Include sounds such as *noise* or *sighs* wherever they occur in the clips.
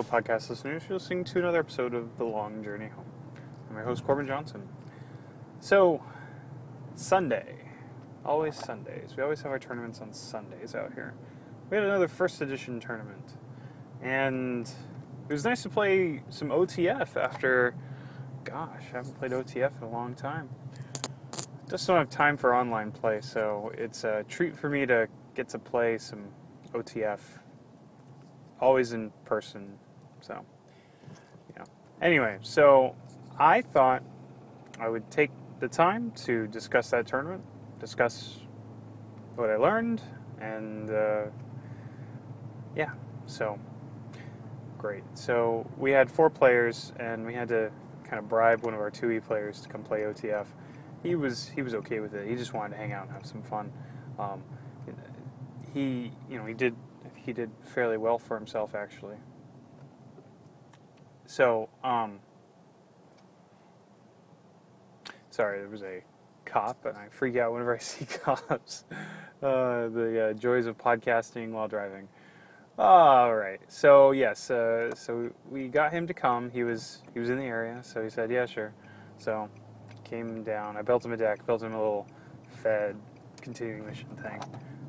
Hello, podcast listeners. You're listening to another episode of The Long Journey Home. I'm your host, Corbin Johnson. So, Sunday. Always Sundays. We always have our tournaments on Sundays out here. We had another first edition tournament. And it was nice to play some OTF after, gosh, I haven't played OTF in a long time. Just don't have time for online play, so it's a treat for me to get to play some OTF always in person. So, yeah. Anyway, so I thought I would take the time to discuss that tournament, discuss what I learned, and uh, yeah, so great. So we had four players, and we had to kind of bribe one of our 2E players to come play OTF. He was he was okay with it. He just wanted to hang out and have some fun. Um, he you know he did he did fairly well for himself actually. So, um, sorry, there was a cop, and I freak out whenever I *laughs* see cops. Uh, the uh, joys of podcasting while driving. All right. So yes. Uh, so we got him to come. He was he was in the area, so he said, "Yeah, sure." So came down. I built him a deck. Built him a little Fed continuing mission thing.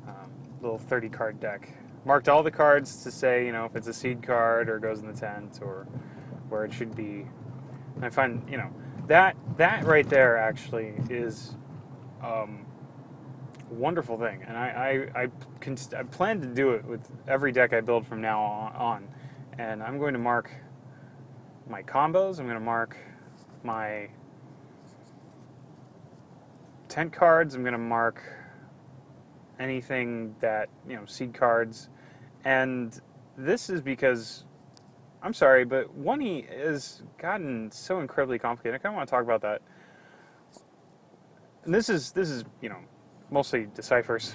Um, little 30 card deck marked all the cards to say, you know, if it's a seed card or goes in the tent or where it should be. And I find, you know, that that right there actually is um, a wonderful thing, and I I, I, can, I plan to do it with every deck I build from now on. And I'm going to mark my combos. I'm going to mark my tent cards. I'm going to mark anything that you know seed cards and this is because I'm sorry, but one E has gotten so incredibly complicated. I kind of want to talk about that. And this is this is you know mostly Decipher's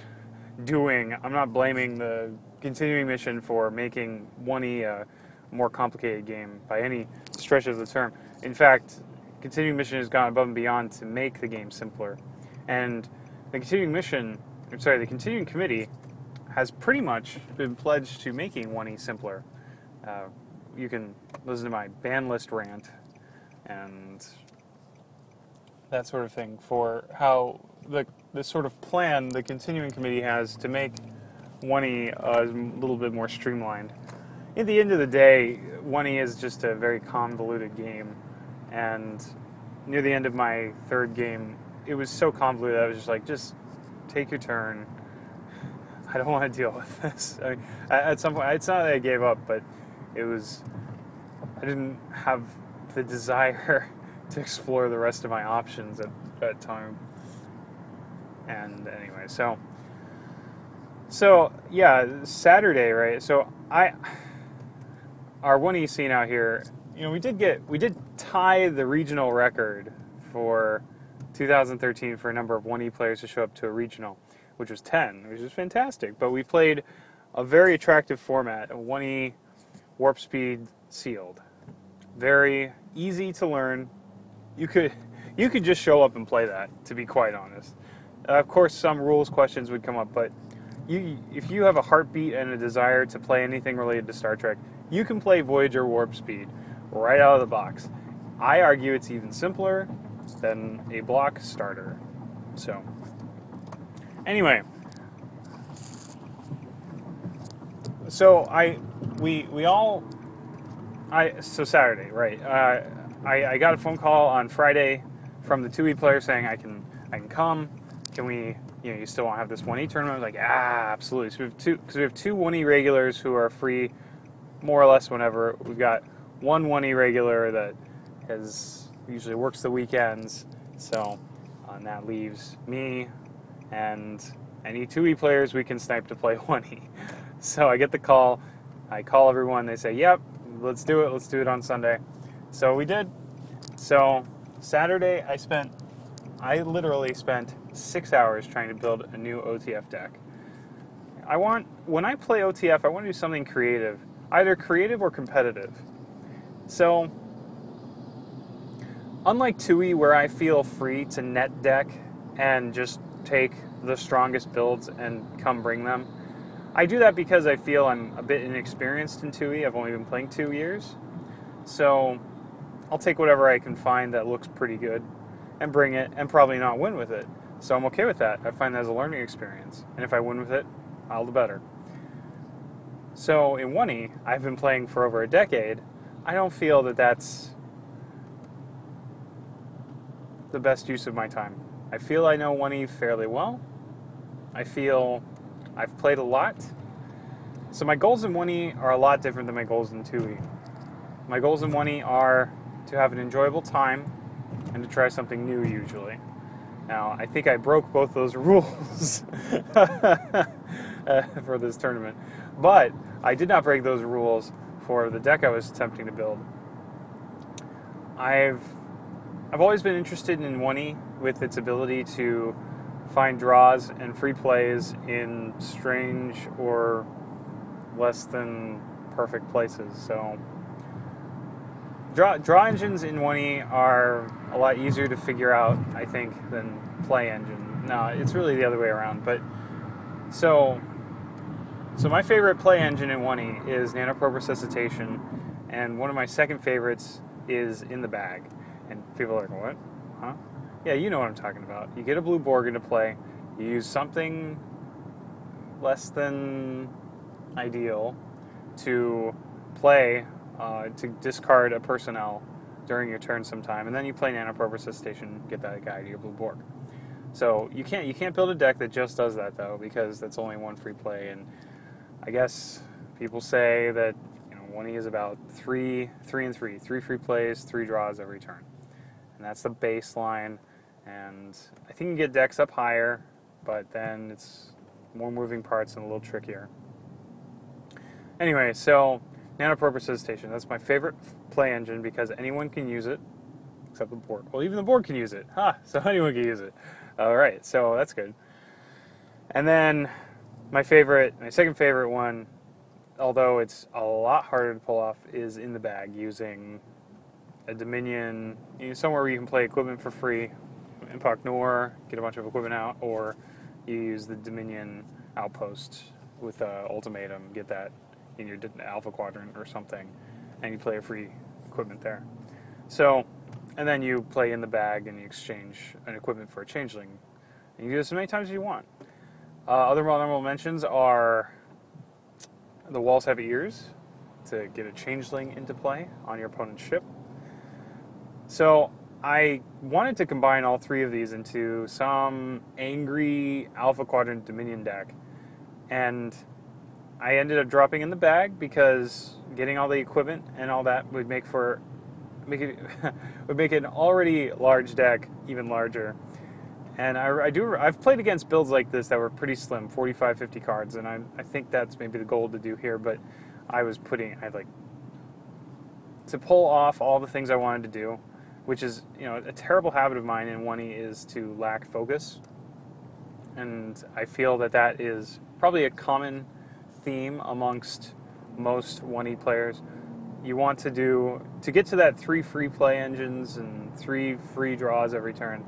doing. I'm not blaming the continuing mission for making one E a more complicated game by any stretch of the term. In fact, continuing mission has gone above and beyond to make the game simpler. And the continuing mission, I'm sorry, the continuing committee has pretty much been pledged to making 1E simpler. Uh, you can listen to my ban list rant and that sort of thing for how the, the sort of plan the continuing committee has to make 1E a uh, little bit more streamlined. At the end of the day, 1E is just a very convoluted game, and near the end of my third game, it was so convoluted I was just like, just take your turn, *laughs* I don't want to deal with this. *laughs* I mean, at some point, it's not that I gave up, but it was, I didn't have the desire *laughs* to explore the rest of my options at that time. And anyway, so, so yeah, Saturday, right? So I, our 1E scene out here, you know, we did get, we did tie the regional record for 2013 for a number of 1E players to show up to a regional which was 10, which is fantastic. But we played a very attractive format, a 1E warp speed sealed. Very easy to learn. You could *laughs* you could just show up and play that, to be quite honest. Uh, of course, some rules questions would come up, but you, if you have a heartbeat and a desire to play anything related to Star Trek, you can play Voyager Warp Speed right out of the box. I argue it's even simpler than a block starter. So. Anyway, so I we we all I so Saturday right. Uh, I I got a phone call on Friday from the two E player saying I can I can come. Can we? You know, you still want to have this one E tournament? I was like, ah, absolutely. So we have two because we have two one E regulars who are free, more or less whenever. We've got one one E regular that has usually works the weekends. So, and that leaves me, and any 2E players we can snipe to play *laughs* 1E. *laughs* So I get the call, I call everyone, they say, yep, let's do it, let's do it on Sunday. So we did. So Saturday, I spent, I literally spent six hours trying to build a new OTF deck. I want, when I play OTF, I want to do something creative, either creative or competitive. So, unlike 2E, where I feel free to net deck and just take the strongest builds and come bring them. I do that because I feel I'm a bit inexperienced in 2e. I've only been playing two years. So I'll take whatever I can find that looks pretty good and bring it and probably not win with it. So I'm okay with that. I find that as a learning experience. And if I win with it, all the better. So in 1e, I've been playing for over a decade. I don't feel that that's the best use of my time. I feel I know 1e fairly well. I feel I've played a lot. So my goals in 1e are a lot different than my goals in 2e. My goals in 1e are to have an enjoyable time and to try something new usually. Now, I think I broke both those *laughs* rules uh, for this tournament, but I did not break those rules for the deck I was attempting to build. I've I've always been interested in 1e with its ability to find draws and free plays in strange or less than perfect places. So draw, draw engines in 1e are a lot easier to figure out, I think, than play engine. No, it's really the other way around. But so, so my favorite play engine in 1e is Nanoprobe Resuscitation, and one of my second favorites is In the Bag. And people are like, what? Huh? Yeah, you know what I'm talking about. You get a blue Borg into play, you use something less than ideal to play uh, to discard a personnel during your turn sometime, and then you play Nanoprobe Resuscitation, get that guy to your blue Borg. So you can't you can't build a deck that just does that though, because that's only one free play, and I guess people say that you know one E is about three three and three, three free plays, three draws every turn, and that's the baseline. And I think you get decks up higher, but then it's more moving parts and a little trickier. Anyway, so Nanoprobe Resuscitation. That's my favorite play engine because anyone can use it except the Borg. Well, even the Borg can use it. Ha! *laughs* So anyone can use it. All right, so that's good. And then my favorite, my second favorite one, although it's a lot harder to pull off, is in the bag using a Dominion, you know, somewhere where you can play equipment for free, Empok Nor, get a bunch of equipment out, or you use the Dominion outpost with uh, Ultimatum, get that in your alpha quadrant or something, and you play a free equipment there. So, and then you play in the bag and you exchange an equipment for a changeling. And you do this as many times as you want. Uh, other honorable mentions are the walls have ears to get a changeling into play on your opponent's ship. So I wanted to combine all three of these into some angry Alpha Quadrant Dominion deck. And I ended up dropping in the bag because getting all the equipment and all that would make for make it *laughs* would make an already large deck even larger. And I, I, do I've played against builds like this that were pretty slim, 45, 50 cards, and I, I think that's maybe the goal to do here. But I was putting I like to pull off all the things I wanted to do, which is you know a terrible habit of mine in 1e is to lack focus, and I feel that that is probably a common theme amongst most 1E players. You want to do to get to that three free play engines and three free draws every turn.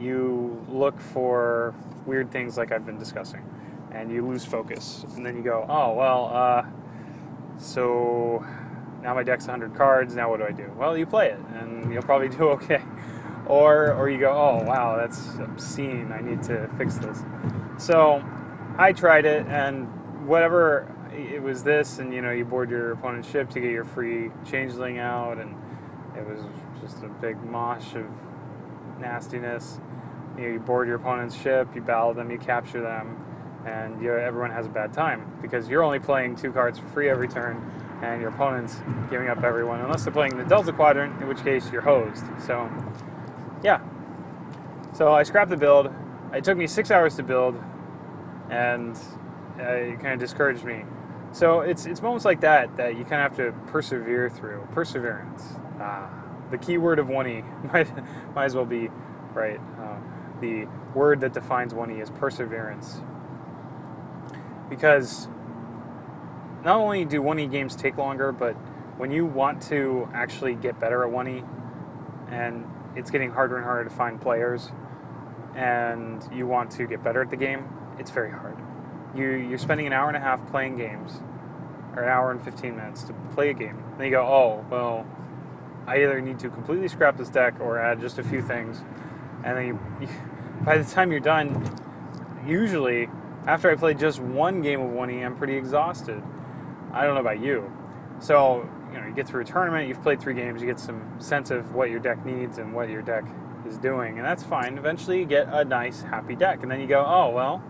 You look for weird things like I've been discussing, and you lose focus. And then you go, oh well, uh, so now my deck's 100 cards. Now what do I do? Well, you play it, and you'll probably do *laughs* okay. Or or you go, oh wow, that's obscene. I need to fix this. So I tried it, and whatever it was this, and you know, you board your opponent's ship to get your free changeling out, and it was just a big mosh of nastiness. You, know, you board your opponent's ship, you battle them, you capture them, and you know, everyone has a bad time because you're only playing two cards for free every turn, and your opponent's giving up everyone, unless they're playing the Delta Quadrant, in which case you're hosed. So, yeah. So I scrapped the build. It took me six hours to build, and uh, it kind of discouraged me. So it's it's moments like that that you kind of have to persevere through. Perseverance. Ah, the key word of 1E *laughs* might might as well be right. Uh, the word that defines 1E is perseverance. Because not only do 1E games take longer, but when you want to actually get better at 1E, and it's getting harder and harder to find players, and you want to get better at the game, it's very hard you you're spending an hour and a half playing games, or an hour and 15 minutes to play a game. And you go, oh well, I either need to completely scrap this deck or add just a few things, and then you *laughs* by the time you're done, usually after I play just one game of 1E, I'm pretty exhausted. I don't know about you. So, you know, you get through a tournament, you've played three games, you get some sense of what your deck needs and what your deck is doing, and that's fine. Eventually, you get a nice, happy deck, and then you go, oh, well,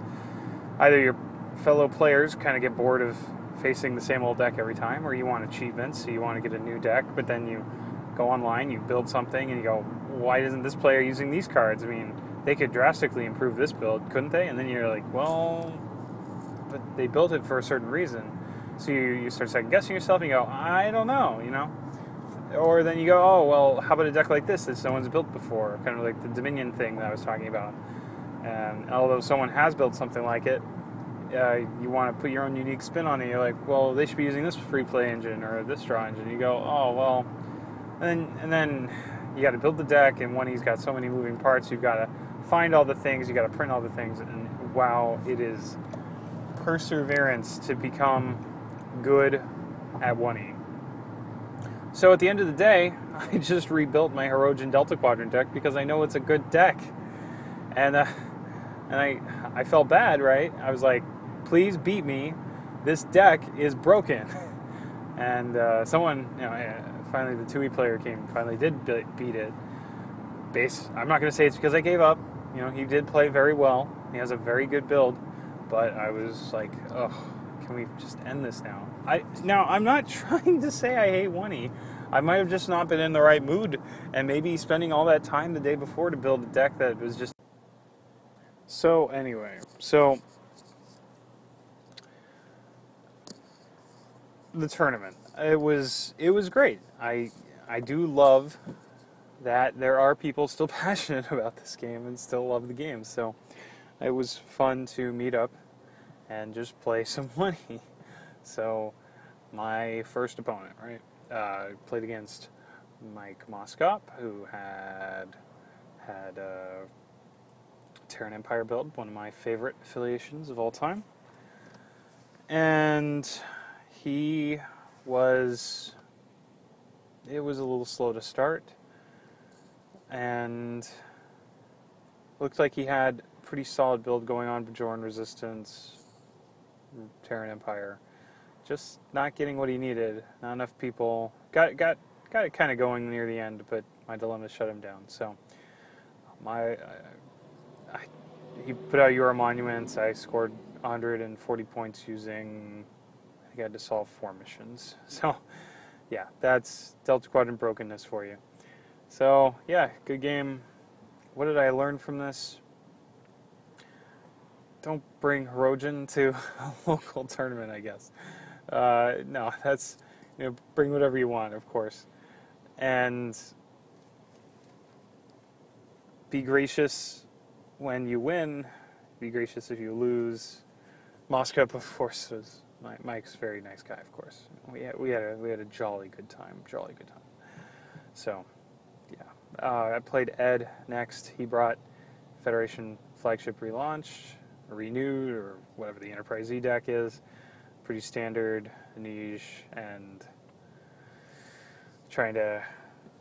either your fellow players kind of get bored of facing the same old deck every time, or you want achievements, so you want to get a new deck, but then you go online, you build something, and you go, why isn't this player using these cards? I mean, they could drastically improve this build, couldn't they? And then you're like, well, but they built it for a certain reason. So you, you start second guessing yourself and you go, I don't know, you know? Or then you go, oh, well, how about a deck like this that no one's built before? Kind of like the Dominion thing that I was talking about. And although someone has built something like it, uh, you want to put your own unique spin on it. You're like, well, they should be using this free play engine or this draw engine. You go, oh, well, and then, and then you got to build the deck, and when he's got so many moving parts, you've got to find all the things, you got to print all the things, and wow, it is perseverance to become good at 1E. So at the end of the day, *laughs* I just rebuilt my Hirogen Delta Quadrant deck because I know it's a good deck, and uh, and I I felt bad, right? I was like, please beat me. This deck is broken, *laughs* and uh, someone, you know, finally the 2E player came, finally did beat it. Base. I'm not going to say it's because I gave up. You know, he did play very well. He has a very good build, but I was like, oh, can we just end this now? I now I'm not *laughs* trying to say I hate one I might have just not been in the right mood, and maybe spending all that time the day before to build a deck that was just. So anyway, so the tournament. It was it was great. I I do love that there are people still *laughs* passionate about this game and still love the game. So it was fun to meet up and just play *laughs* some money. So my first opponent, right, uh, played against Mike Moskop, who had had a Terran Empire build, one of my favorite affiliations of all time, and he was. It was a little slow to start and looked like he had pretty solid build going on Bajoran Resistance, Terran Empire. Just not getting what he needed. Not enough people. Got got got it kind of going near the end, but my dilemma shut him down. So um, my I, I, he put out Your Monuments. I scored 140 points using. I think I had to solve four missions. *laughs* So yeah, that's Delta Quadrant brokenness for you. So, yeah, good game. What did I learn from this? Don't bring Hirogen to *laughs* a local tournament, I guess. Uh, no, *laughs* that's, you know, bring whatever you want, of course. And be gracious when you win, be gracious if you lose. Moscow, of course, was Mike's very nice guy, of course. We had, we had a we had a jolly good time, jolly good time. So, yeah, uh, I played Ed next. He brought Federation flagship relaunch, renewed, or whatever the Enterprise Z deck is. Pretty standard, niche, and trying to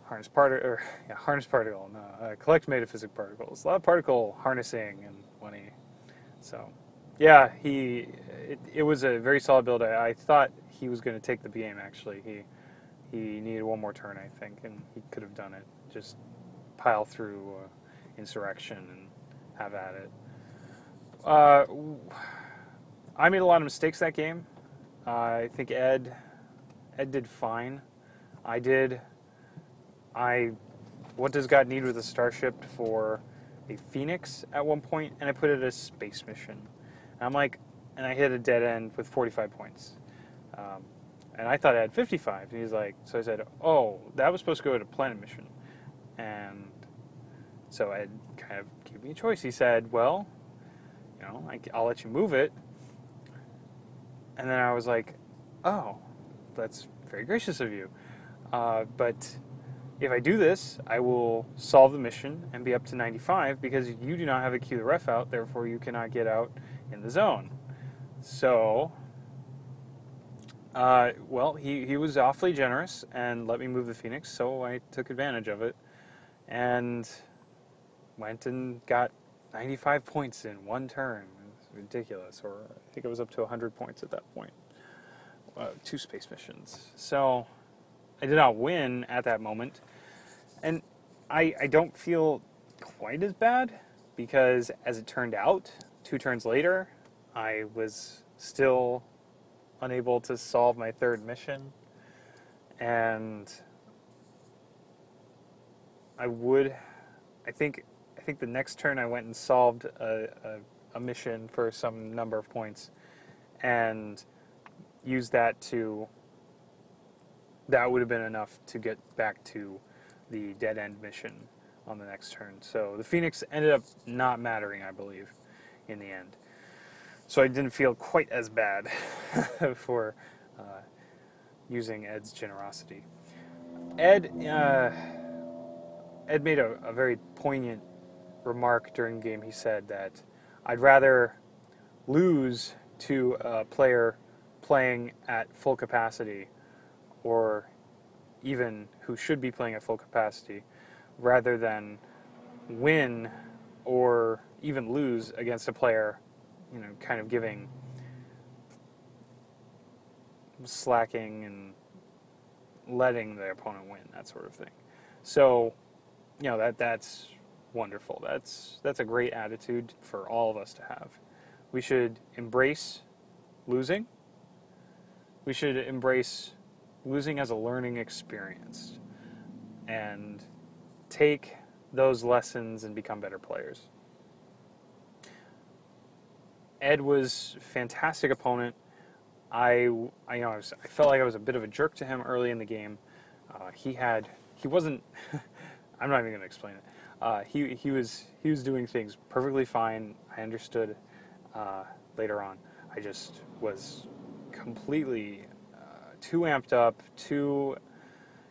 harness particle or yeah, harness particle, no, uh, collect metaphasic particles. A lot of particle harnessing and when he, so yeah, he it, it was a very solid build. I, I thought he was going to take the game. Actually, he he needed one more turn, I think, and he could have done it just pile through uh, insurrection and have at it. Uh, I made a lot of mistakes that game. I think Ed Ed did fine. I did. I what does God need with a starship for a Phoenix at one point, and I put it as space mission. And I'm like, and I hit a dead end with 45 points. Um, and I thought I had 55. And he's like, so I said, oh, that was supposed to go to planet mission. And so Ed kind of gave me a choice. He said, well, you know, I'll let you move it. And then I was like, oh, that's very gracious of you. Uh, but if I do this, I will solve the mission and be up to 95 because you do not have a Q the ref out, therefore you cannot get out in the zone. So, uh, well, he, he was awfully generous and let me move the Phoenix, so I took advantage of it and went and got 95 points in one turn. Ridiculous, or I think it was up to 100 points at that point. Uh, two space missions. So I did not win at that moment. And I, I don't feel quite as bad because, as it turned out, two turns later, I was still unable to solve my third mission. And I would, I think, I think the next turn I went and solved a, a, a mission for some number of points, and use that to. That would have been enough to get back to the dead end mission on the next turn. So the Phoenix ended up not mattering, I believe, in the end. So I didn't feel quite as bad *laughs* for uh, using Ed's generosity. Ed, uh, Ed made a, a very poignant remark during the game. He said that I'd rather lose to a player playing at full capacity or even who should be playing at full capacity rather than win or even lose against a player, you know, kind of giving slacking and letting the opponent win, that sort of thing. So, you know, that that's wonderful. That's that's a great attitude for all of us to have. We should embrace losing. We should embrace losing as a learning experience and take those lessons and become better players. Ed was fantastic opponent. I, I you know I, was, I, felt like I was a bit of a jerk to him early in the game. Uh, he had he wasn't. *laughs* I'm not even going to explain it. Uh, he he was he was doing things perfectly fine. I understood uh, later on. I just was completely too amped up, too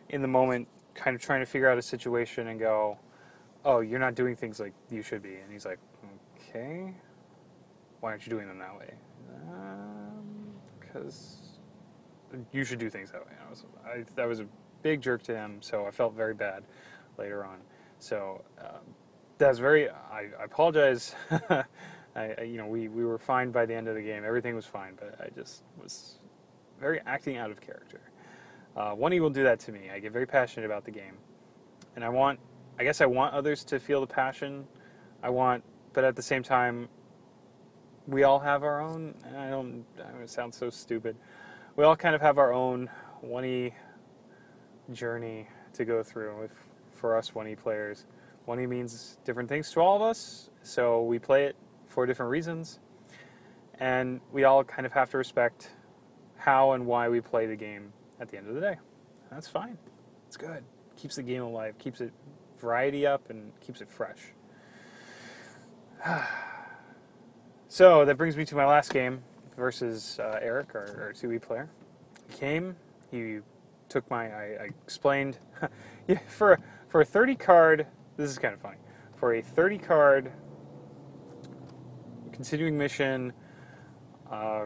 in the moment, kind of trying to figure out a situation and go, "Oh, you're not doing things like you should be." And he's like, "Okay, why aren't you doing them that way?" Because um, you should do things that way. I was, I, that was a big jerk to him, so I felt very bad later on. So um, that's very. I, I apologize. *laughs* I, you know, we, we were fine by the end of the game. Everything was fine, but I just was very acting out of character. Uh, one will do that to me. I get very passionate about the game, and I want, I guess, I want others to feel the passion. I want, but at the same time, we all have our own. I don't. I don't sound so stupid. We all kind of have our own one E journey to go through. With for us one E players, one E means different things to all of us. So we play it for different reasons, and we all kind of have to respect how and why we play the game at the end of the day. That's fine. It's good. Keeps the game alive, keeps it variety up, and keeps it fresh. *sighs* so that brings me to my last game versus uh, Eric, our, our 2E player. He came, he took my, I, I explained, *laughs* yeah, for, for a 30 card, this is kind of funny, for a 30 card continuing mission, uh,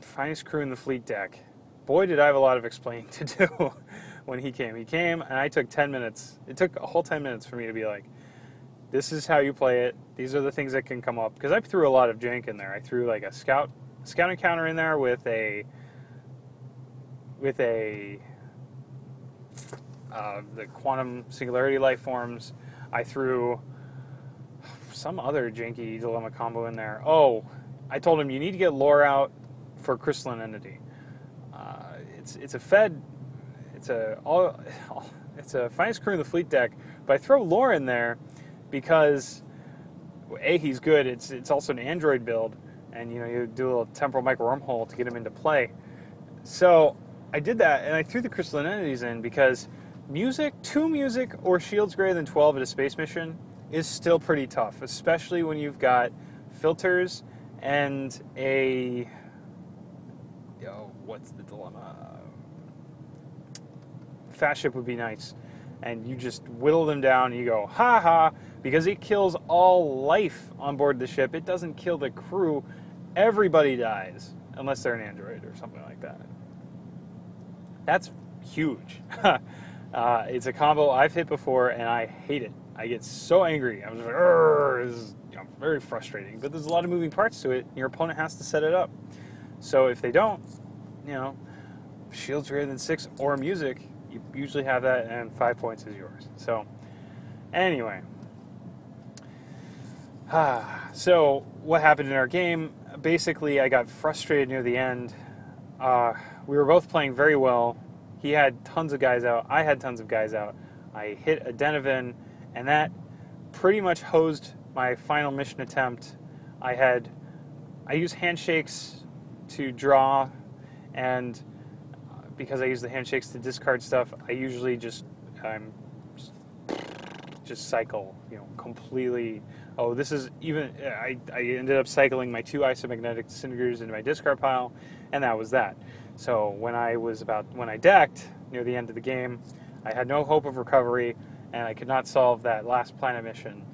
finest crew in the fleet deck. Boy, did I have a lot of explaining to do *laughs* when he came. He came, and I took 10 minutes. It took a whole 10 minutes for me to be like, this is how you play it. These are the things that can come up. Because I threw a lot of jank in there. I threw like a scout scout encounter in there with a with a uh, the quantum singularity life forms. I threw some other janky dilemma combo in there. Oh, I told him you need to get lore out for crystalline entity. Uh, it's it's a Fed, it's a all, *laughs* it's a finest crew in the fleet deck, but I throw lore in there because a he's good. It's it's also an android build, and you know you do a little temporal micro wormhole to get him into play. So I did that, and I threw the crystalline entities in because music, two music or shields greater than 12 at a space mission is still pretty tough, especially when you've got filters and a yo what's the dilemma? Fast ship would be nice. And you just whittle them down and you go, ha ha, because it kills all life on board the ship. It doesn't kill the crew. everybody dies unless they're an android or something like that. That's huge. *laughs* uh, it's a combo I've hit before and I hate it. I get so angry. I'm just like, is you know, very frustrating. But there's a lot of moving parts to it. Your opponent has to set it up. So if they don't, you know, shields greater than six or music, you usually have that, and five points is yours. So, anyway. ah, *sighs* so, what happened in our game? Basically, I got frustrated near the end. Uh, we were both playing very well. He had tons of guys out. I had tons of guys out. I hit a Denizen, and that pretty much hosed my final mission attempt. I had I used handshakes to draw, and uh, because I use the handshakes to discard stuff, I usually just I'm just, just cycle, you know, completely. Oh, this is even. I, I ended up cycling my two isomagnetic disintegrators into my discard pile, and that was that. So when I was about when I decked near the end of the game, I had no hope of recovery, and I could not solve that last planet mission.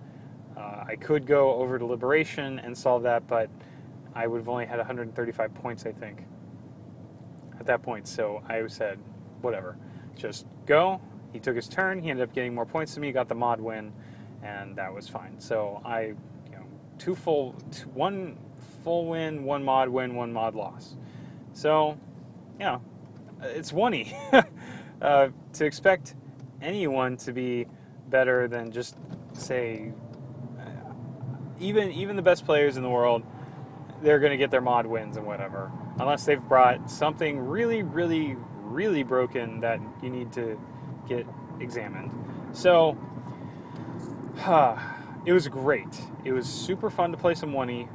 Uh, I could go over to Liberation and solve that, but I would have only had 135 points, I think, at that point. So I said, whatever, just go. He took his turn. He ended up getting more points than me. Got the mod win, and that was fine. So I, you know, two full, two, one full win, one mod win, one mod loss. So, you know, it's one e. *laughs* uh, to expect anyone to be better than just say even even the best players in the world they're going to get their mod wins and whatever, unless they've brought something really, really, really broken that you need to get examined. So, *sighs* uh, it was great. It was super fun to play some 1E.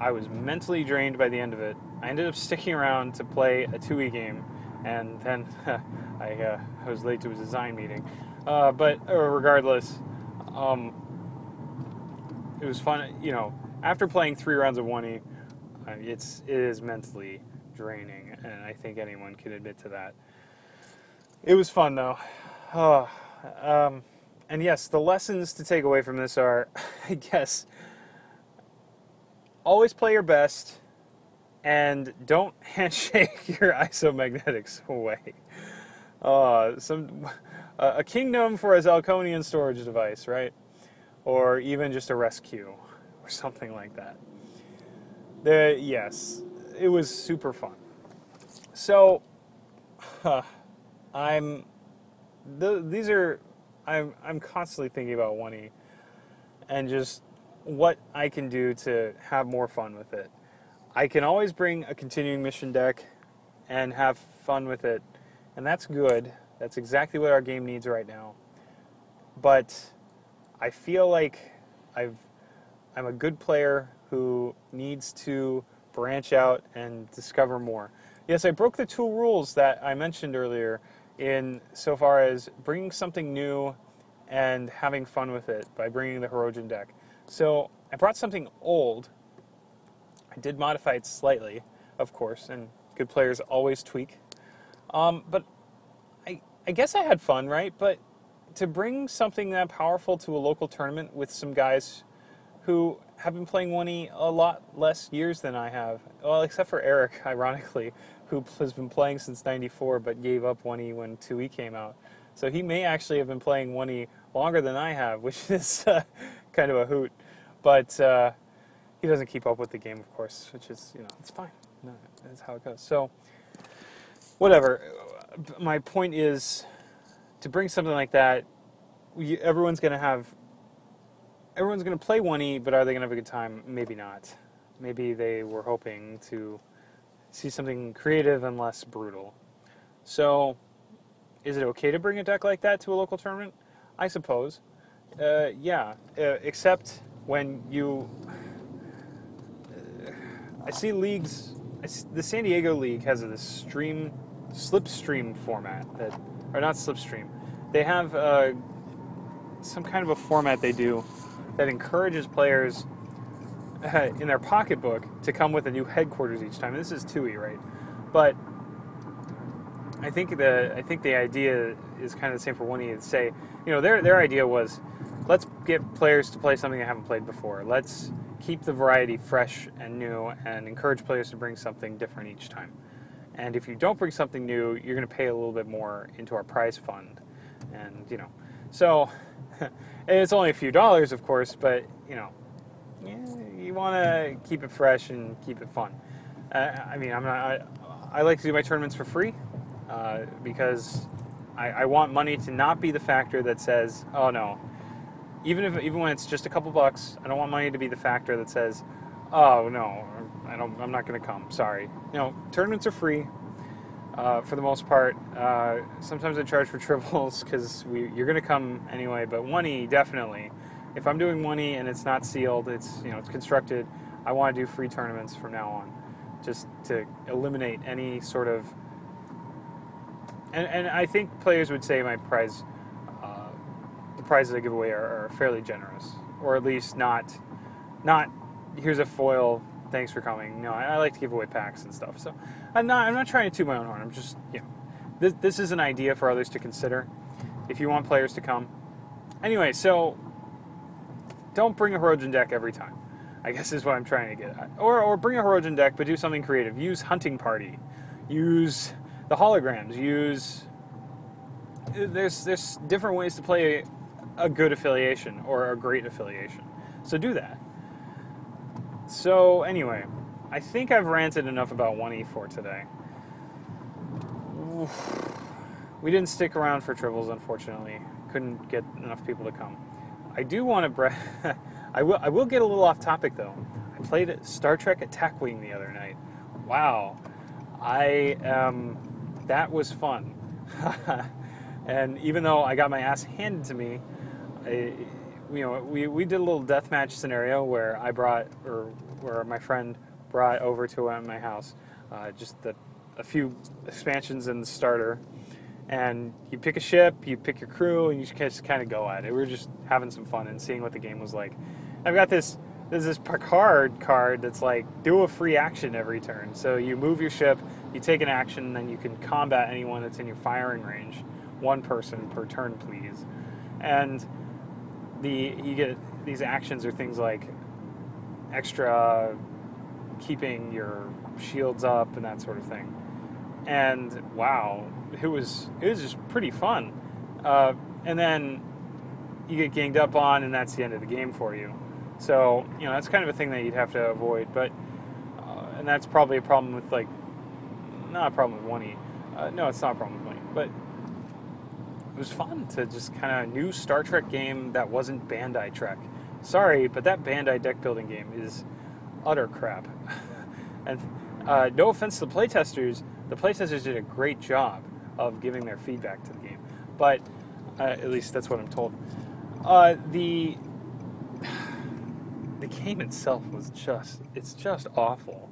I was mentally drained by the end of it. I ended up sticking around to play a 2E game, and then *laughs* I, uh, was late to a design meeting. Uh, but uh, regardless, um, it was fun. You know, after playing three rounds of 1E, it's it is mentally draining, and I think anyone can admit to that. It was fun though. Oh, *sighs* um, and yes, the lessons to take away from this are, *laughs* I guess, always play your best, and don't *laughs* handshake your isomagnetics away. Uh, some uh, a kingdom for a Zalkonian storage device, right? Or even just a rescue, or *laughs* something like that. The, yes, it was super fun. So, uh, *sighs* I'm. The, these are. I'm, I'm constantly thinking about 1E and just what I can do to have more fun with it. I can always bring a continuing mission deck and have fun with it, and that's good. That's exactly what our game needs right now. But I feel like I've I'm a good player who needs to branch out and discover more. Yes, I broke the two rules that I mentioned earlier in so far as bringing something new and having fun with it by bringing the Hirogen deck. So I brought something old. I did modify it slightly, of course, and good players always tweak. Um, but I, I guess I had fun, right? But to bring something that powerful to a local tournament with some guys who have been playing 1E a lot less years than I have. Well, except for Eric, *laughs* ironically, who has been playing since 94 but gave up 1E when 2E came out. So he may actually have been playing 1E longer than I have, *laughs* which is uh, kind of a hoot. But uh, he doesn't keep up with the game, of course, which is, you know, it's fine. No, that's how it goes. So, whatever. My point is to bring something like that, everyone's going to have everyone's going to play 1E, but are they going to have a good time? Maybe not. Maybe they were hoping to see something creative and less brutal. So, is it okay to bring a deck like that to a local tournament? I suppose. Uh, yeah, uh, except when you. I see leagues. I see, the San Diego League has this stream, slipstream format that, or not slipstream. They have uh, some kind of a format they do that encourages players uh, *laughs* in their pocketbook to come with a new headquarters each time. And this is 2e, right? But I think the I think the idea is kind of the same for 1e. Say, you know, their their idea was, let's get players to play something they haven't played before. Let's keep the variety fresh and new and encourage players to bring something different each time. And if you don't bring something new, you're going to pay a little bit more into our prize fund. And, you know, so *laughs* it's only a few dollars, of course, but, you know, you want to keep it fresh and keep it fun. Uh, I mean, I'm not, I, I, like to do my tournaments for free uh, because I, I want money to not be the factor that says, oh no, even if even when it's just a couple bucks, I don't want money to be the factor that says, "Oh no, I don't. I'm not going to come. Sorry." You know, tournaments are free uh, for the most part. Uh, sometimes I charge for *laughs* triples because you're going to come anyway. But one e definitely. If I'm doing one e and it's not sealed, it's you know it's constructed. I want to do free tournaments from now on, just to eliminate any sort of. And, and I think players would say my prize prizes I give away are, are fairly generous, or at least not not here's a foil. Thanks for coming. No, I, I, like to give away packs and stuff. So I'm not I'm not trying to toot my own horn. I'm just you know this this is an idea for others to consider if you want players to come. Anyway, so don't bring a Hirogen deck every time. I guess is what I'm trying to get at. Or or bring a Hirogen deck, but do something creative. Use Hunting Party. Use the holograms. Use there's there's different ways to play a good affiliation or a great affiliation. So do that. So, anyway, I think I've ranted enough about 1E for today. We didn't stick around for tribbles, unfortunately. Couldn't get enough people to come. I do want to. Bre- I will. I will get a little off topic though. I played Star Trek Attack Wing the other night. Wow, I um, that was fun. *laughs* and even though I got my ass handed to me, I, you know, we, we did a little deathmatch scenario where I brought, or where my friend brought over to my house, uh, just the, a few expansions in the starter. And you pick a ship, you pick your crew, and you just kind of go at it. We were just having some fun and seeing what the game was like. I've got this there's this Picard card that's like do a free action every turn. So you move your ship, you take an action, then you can combat anyone that's in your firing range. One person per turn, please. And the you get these actions are things like extra keeping your shields up and that sort of thing. And wow, it was it was just pretty fun. Uh, and then you get ganged up on, and that's the end of the game for you. So you know that's kind of a thing that you'd have to avoid. But uh, and that's probably a problem with like not a problem with one e. Uh, no, it's not a problem with one e. But it was fun to just kind of a new Star Trek game that wasn't Bandai Trek. Sorry, but that Bandai deck building game is utter crap. *laughs* and uh, no offense to the playtesters, the playtesters did a great job of giving their feedback to the game. But uh, at least that's what I'm told. Uh, the *sighs* the game itself was just it's just awful.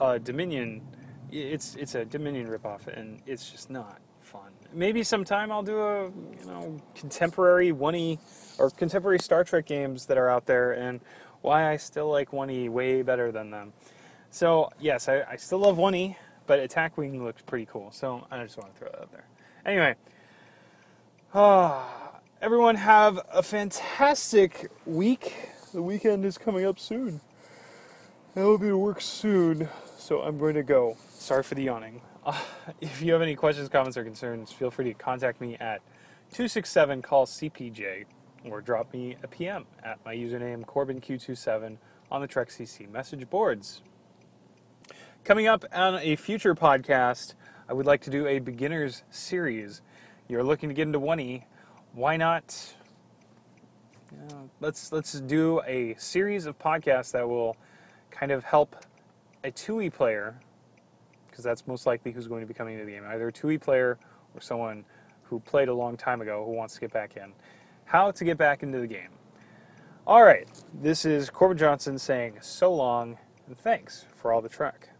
Uh, Dominion, it's it's a Dominion ripoff, and it's just not fun. Maybe sometime I'll do a you know contemporary one e or contemporary Star Trek games that are out there and why I still like one e way better than them. So yes, I, I still love one e, but Attack Wing looks pretty cool. So I just want to throw that out there. Anyway, uh, *sighs* everyone have a fantastic week. The weekend is coming up soon. I will be to work soon, so I'm going to go. Sorry for the yawning. Uh, *laughs* if you have any questions, comments, or concerns, feel free to contact me at 267 call CPJ or drop me a PM at my username CorbinQ27 on the Trek CC message boards. Coming up on a future podcast, I would like to do a beginners series. You're looking to get into 1E, why not? Know, let's let's do a series of podcasts that will kind of help a 2E player because that's most likely who's going to be coming into the game. Either a 2E player or someone who played a long time ago who wants to get back in. How to get back into the game. All right, this is Corbin Johnson saying so long and thanks for all the Trek.